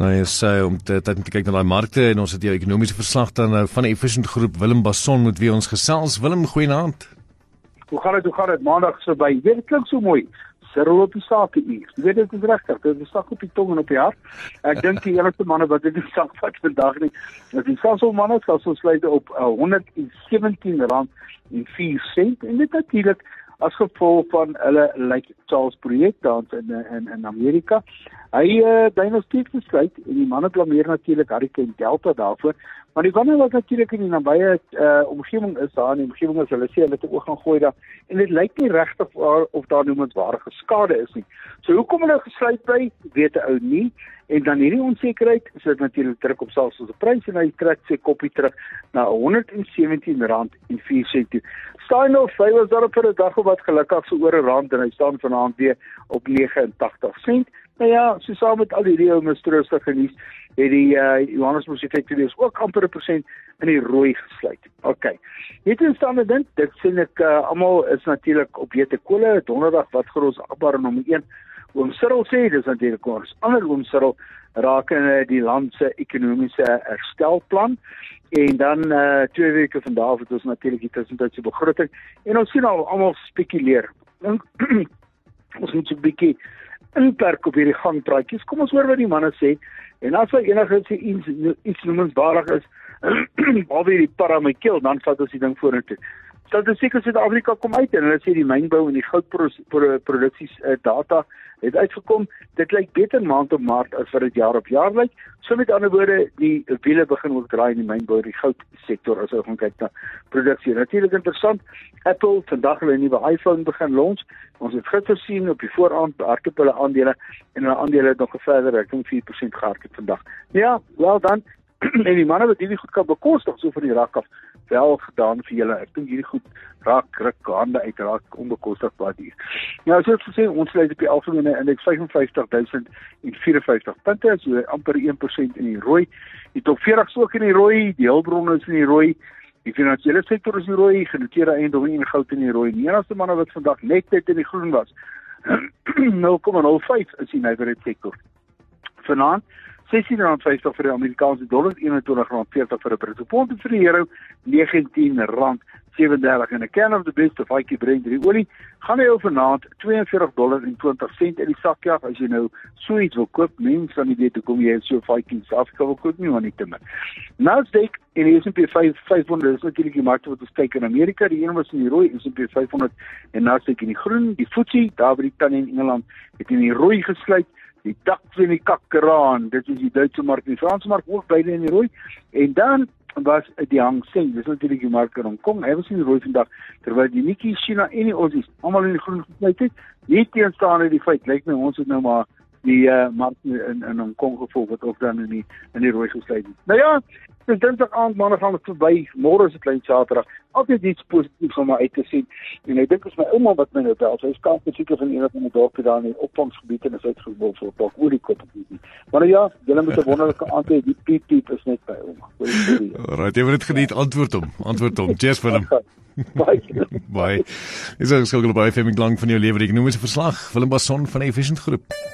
Nou ja, so om te om te kyk na daai markte en ons het jou ekonomiese verslag dan nou van die Efficient Groep Willem Bason met wie ons gesels. Willem, goeienaand. Hoe gaan dit? Hoe gaan dit? Maandag so by. Dit klink so mooi. Sirrel op die sake uur. Jy weet dit is regtig. Dit is sak op die tong en op die hart. Ek dink die enigste manne wat dit sak vat vandag nie, is die Sasol manne, Sasol sluit op uh, 117 rand en 4 sent en dit natuurlik as gevolg van hulle like Charles projek daar in in in Amerika. Hy uh, nog steeds gesluit en die manne blameer natuurlik Hurricane Delta daarvoor. Maar die wanneer wat natuurlik in die nabye uh, omgewing is daar in die omgewing as hulle sê hulle het oog gaan gooi daar en dit lyk nie regtig of daar noemenswaardige skade is nie. So hoekom hulle gesluit by, weet 'n ou nie. En dan hierdie onsekerheid, is dit natuurlik druk op selfs ons prys en hy trek sy koppie terug na R117.04. Staan nou, hy was daar vir 'n dag of wat gelukkig so oor 'n rand en hy staan vanaand weer op 89 sent. Nou ja, so saam met al hierdie ou mistroostige nuus, het die uh, Johannesburg Effektief ook amper 'n persent in die rooi gesluit. OK. Net in staande ding, dit sien ek uh, almal is natuurlik op wete kolle donderdag wat vir ons akbar nommer 1 Oom Cyril sê dis natuurlik ons ander Oom Cyril raak in die land se ekonomiese herstelplan en dan uh, twee weke van daar het ons natuurlik die tussentydse begroting en ons sien al almal spekuleer. ons moet 'n bietjie inperk op hierdie gangpraatjies. Kom ons hoor wat die manne sê en as hy enigiets iets iets noemenswaardig is, wie die para my keel, dan vat ons die ding vorentoe statistiek Suid-Afrika kom uit en hulle sê die mynbou en die goudproduksies uh, data het uitgekom. Dit lyk beter maand op maand as wat dit jaar op jaar lyk. So met ander woorde, die wiele begin ook draai in die mynbou die goudsektor as ons kyk na produksie. Natuurlik interessant. Apple vandag hulle nuwe iPhone begin launch. Ons het gister sien op die vooraand hardop hulle aandele en hulle aandele het nog verder, ek dink 4% gehardop vandag. Ja, wel dan en die manne wat hierdie goed kan bekostig so van die rak af wel gedaan vir julle. Ek dink hierdie goed raak ruk hande uit raak onbekostigbaar hier. Ja, soos gesê, ons lê op die algemene indeks 55054 punte, so amper 1% in die rooi. Die top 40 is ook in die rooi, die hulpbronne is in die rooi. Die finansiële sektor is in die rooi, genoteerde eiendomme en goud in die rooi. Die enigste manne wat vandag net net in die groen was, 0,05 is die nywerheid sektor. Vanaand R16.50 vir die Amerikaanse dollar, R21.40 vir 'n Britse pond en vir die euro R19.37 en 'n can of the best of Hike Brent die olie gaan hy vanaand $42.20 in die sak jag as jy nou so iets wil koop, mens dan nie weet hoe kom jy so South Africa wil koop nie, maar nie te min. Nasdaq en die S&P 500 is natuurlik die markte wat ons kyk in Amerika, die een was in die rooi, S&P 500 en Nasdaq in die groen, die FTSE daar by die tannie in Engeland het in die rooi gesluit die dak van die kakkeraan, dit is die Duitse mark, die Franse mark ook beide in die rooi. En dan was die Hang Seng, dis natuurlik die mark in Hong Kong, hy was in die rooi vandag terwyl die Nikkei, China en die Aussies almal in die groen gesluit het. Nie teenstaande die feit lyk my ons het nou maar die uh, mark in in Hong Kong gevolg wat ook dan in die in die rooi gesluit het. Nou ja, dis dinsdag aand, maandag gaan dit verby, môre is 'n klein Saterdag. Altyd iets positiefs om uit te sien. En ek dink as my ouma wat my nou bel, sy is kaap seker van een van die dorpe daar in die opvangsgebied en is uitgebou vir dalk oor die kop. Maar ja, julle moet 'n wonderlike aand hê. Die piep piep is net by ouma. Right, jy moet geniet antwoord hom. Antwoord hom. Cheers vir hom. Bye. Bye. Is ook skoon by FM klank van jou lewe. Ek noem dit 'n verslag. Willem Bason van Efficient Groep.